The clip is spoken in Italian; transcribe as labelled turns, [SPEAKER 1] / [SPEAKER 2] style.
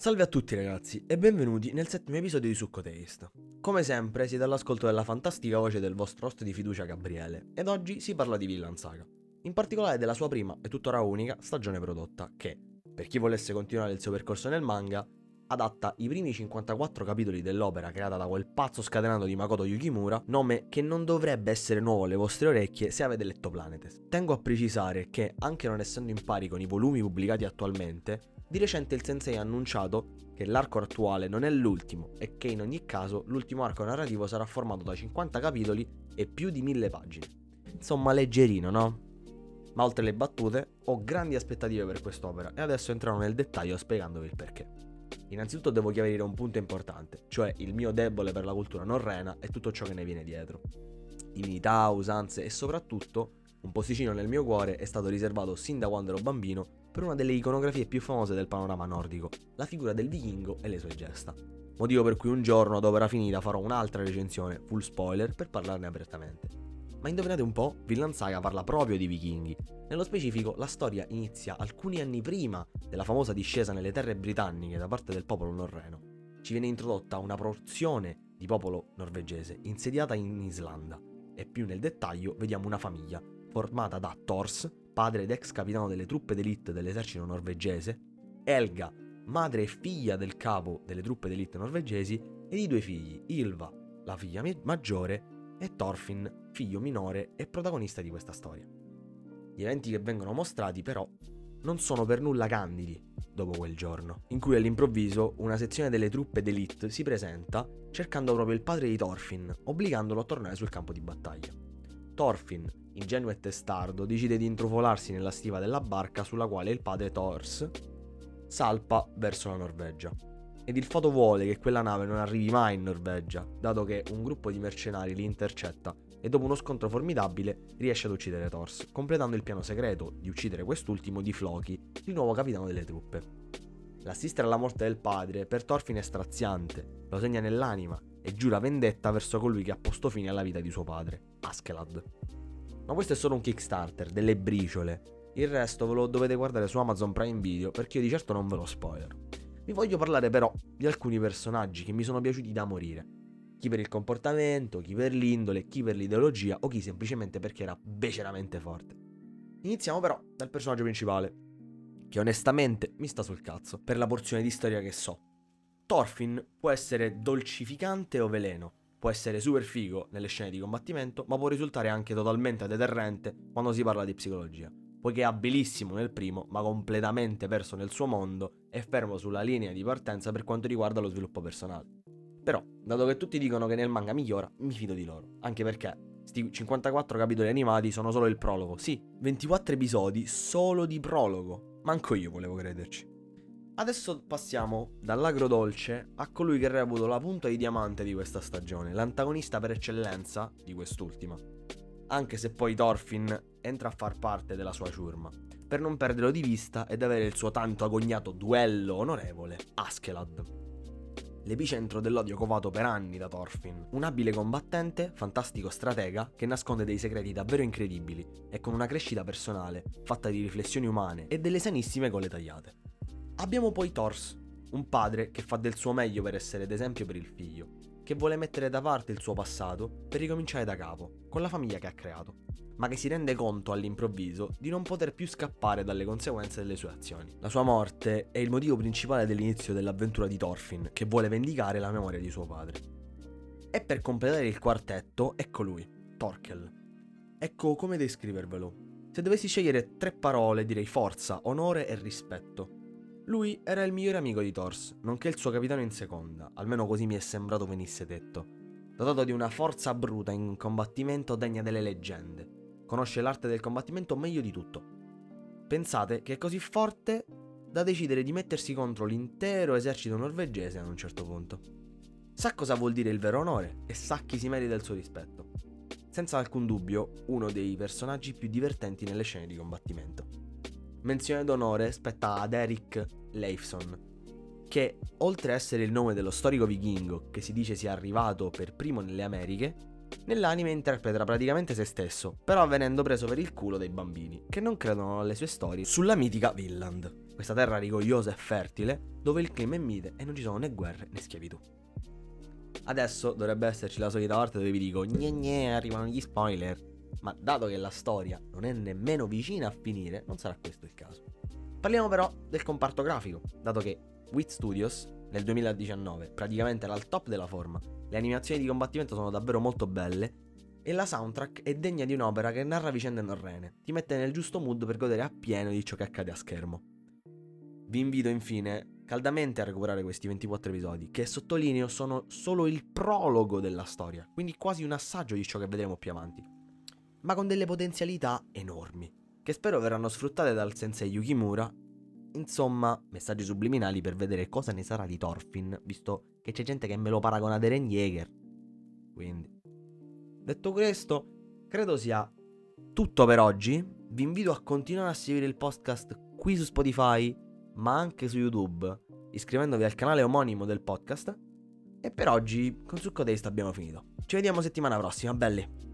[SPEAKER 1] Salve a tutti ragazzi e benvenuti nel settimo episodio di Succo Taste. Come sempre siete all'ascolto della fantastica voce del vostro host di fiducia Gabriele ed oggi si parla di Villan Saga, in particolare della sua prima e tuttora unica stagione prodotta che, per chi volesse continuare il suo percorso nel manga, adatta i primi 54 capitoli dell'opera creata da quel pazzo scatenato di Makoto Yukimura, nome che non dovrebbe essere nuovo alle vostre orecchie se avete letto Planetes. Tengo a precisare che, anche non essendo in pari con i volumi pubblicati attualmente, di recente il sensei ha annunciato che l'arco attuale non è l'ultimo e che in ogni caso l'ultimo arco narrativo sarà formato da 50 capitoli e più di 1000 pagine. Insomma, leggerino, no? Ma oltre le battute, ho grandi aspettative per quest'opera e adesso entrerò nel dettaglio spiegandovi il perché. Innanzitutto devo chiarire un punto importante, cioè il mio debole per la cultura norrena e tutto ciò che ne viene dietro. Divinità, usanze e soprattutto un posticino nel mio cuore è stato riservato sin da quando ero bambino per una delle iconografie più famose del panorama nordico, la figura del vichingo e le sue gesta. Motivo per cui un giorno, dopo era finita, farò un'altra recensione, full spoiler, per parlarne apertamente. Ma indovinate un po', Villan Saga parla proprio di vichinghi. Nello specifico, la storia inizia alcuni anni prima della famosa discesa nelle terre britanniche da parte del popolo norreno. Ci viene introdotta una porzione di popolo norvegese insediata in Islanda e più nel dettaglio vediamo una famiglia formata da Thors, padre ed ex capitano delle truppe d'elite dell'esercito norvegese, Elga, madre e figlia del capo delle truppe d'elite norvegesi, e di due figli, Ilva, la figlia maggiore, e Thorfinn, figlio minore e protagonista di questa storia. Gli eventi che vengono mostrati però non sono per nulla candidi dopo quel giorno, in cui all'improvviso una sezione delle truppe d'elite si presenta cercando proprio il padre di Thorfinn, obbligandolo a tornare sul campo di battaglia. Thorfinn, ingenuo e testardo, decide di intrufolarsi nella stiva della barca sulla quale il padre Thors salpa verso la Norvegia. Ed il fato vuole che quella nave non arrivi mai in Norvegia, dato che un gruppo di mercenari li intercetta e dopo uno scontro formidabile riesce ad uccidere Thors, completando il piano segreto di uccidere quest'ultimo di Floki, il nuovo capitano delle truppe. L'assistere alla morte del padre per Thorfinn è straziante, lo segna nell'anima e giura vendetta verso colui che ha posto fine alla vita di suo padre, Askeladd. Ma questo è solo un Kickstarter, delle briciole. Il resto ve lo dovete guardare su Amazon Prime Video perché io di certo non ve lo spoiler. Vi voglio parlare però di alcuni personaggi che mi sono piaciuti da morire. Chi per il comportamento, chi per l'indole, chi per l'ideologia o chi semplicemente perché era beceramente forte. Iniziamo però dal personaggio principale, che onestamente mi sta sul cazzo per la porzione di storia che so. Thorfinn può essere dolcificante o veleno, può essere super figo nelle scene di combattimento, ma può risultare anche totalmente deterrente quando si parla di psicologia, poiché è abilissimo nel primo, ma completamente perso nel suo mondo e fermo sulla linea di partenza per quanto riguarda lo sviluppo personale. Però, dato che tutti dicono che nel manga migliora, mi fido di loro, anche perché sti 54 capitoli animati sono solo il prologo. Sì, 24 episodi solo di prologo. Manco io volevo crederci. Adesso passiamo dall'agrodolce a colui che reputo la punta di diamante di questa stagione, l'antagonista per eccellenza di quest'ultima. Anche se poi Thorfinn entra a far parte della sua ciurma, per non perderlo di vista ed avere il suo tanto agognato duello onorevole, Askeladd. L'epicentro dell'odio covato per anni da Thorfinn, un abile combattente, fantastico stratega che nasconde dei segreti davvero incredibili e con una crescita personale, fatta di riflessioni umane e delle sanissime gole tagliate. Abbiamo poi Thors, un padre che fa del suo meglio per essere d'esempio per il figlio, che vuole mettere da parte il suo passato per ricominciare da capo, con la famiglia che ha creato, ma che si rende conto all'improvviso di non poter più scappare dalle conseguenze delle sue azioni. La sua morte è il motivo principale dell'inizio dell'avventura di Thorfinn, che vuole vendicare la memoria di suo padre. E per completare il quartetto, ecco lui, Torkel. Ecco come descrivervelo. Se dovessi scegliere tre parole direi forza, onore e rispetto. Lui era il migliore amico di Thors, nonché il suo capitano in seconda, almeno così mi è sembrato venisse detto. Dotato di una forza bruta in combattimento degna delle leggende. Conosce l'arte del combattimento meglio di tutto. Pensate che è così forte da decidere di mettersi contro l'intero esercito norvegese ad un certo punto. Sa cosa vuol dire il vero onore e sa chi si merita il suo rispetto. Senza alcun dubbio, uno dei personaggi più divertenti nelle scene di combattimento. Menzione d'onore spetta ad Eric Leifson, che oltre a essere il nome dello storico vichingo che si dice sia arrivato per primo nelle Americhe, Nell'anime interpreta praticamente se stesso, però venendo preso per il culo dai bambini, che non credono alle sue storie sulla mitica Vinland, questa terra rigogliosa e fertile, dove il clima è mite e non ci sono né guerre né schiavitù. Adesso dovrebbe esserci la solita parte dove vi dico gne gne arrivano gli spoiler, ma dato che la storia non è nemmeno vicina a finire, non sarà questo il caso. Parliamo però del comparto grafico, dato che Wit Studios nel 2019 praticamente era al top della forma, le animazioni di combattimento sono davvero molto belle e la soundtrack è degna di un'opera che narra vicende norrene, ti mette nel giusto mood per godere appieno di ciò che accade a schermo. Vi invito infine caldamente a recuperare questi 24 episodi, che sottolineo sono solo il prologo della storia, quindi quasi un assaggio di ciò che vedremo più avanti, ma con delle potenzialità enormi, che spero verranno sfruttate dal sensei Yukimura. Insomma, messaggi subliminali per vedere cosa ne sarà di Thorfinn, visto che c'è gente che me lo paragona ad Eren Yeager. Quindi, detto questo, credo sia tutto per oggi. Vi invito a continuare a seguire il podcast qui su Spotify ma anche su YouTube, iscrivendovi al canale omonimo del podcast. E per oggi con Succo Taste abbiamo finito. Ci vediamo settimana prossima, belli!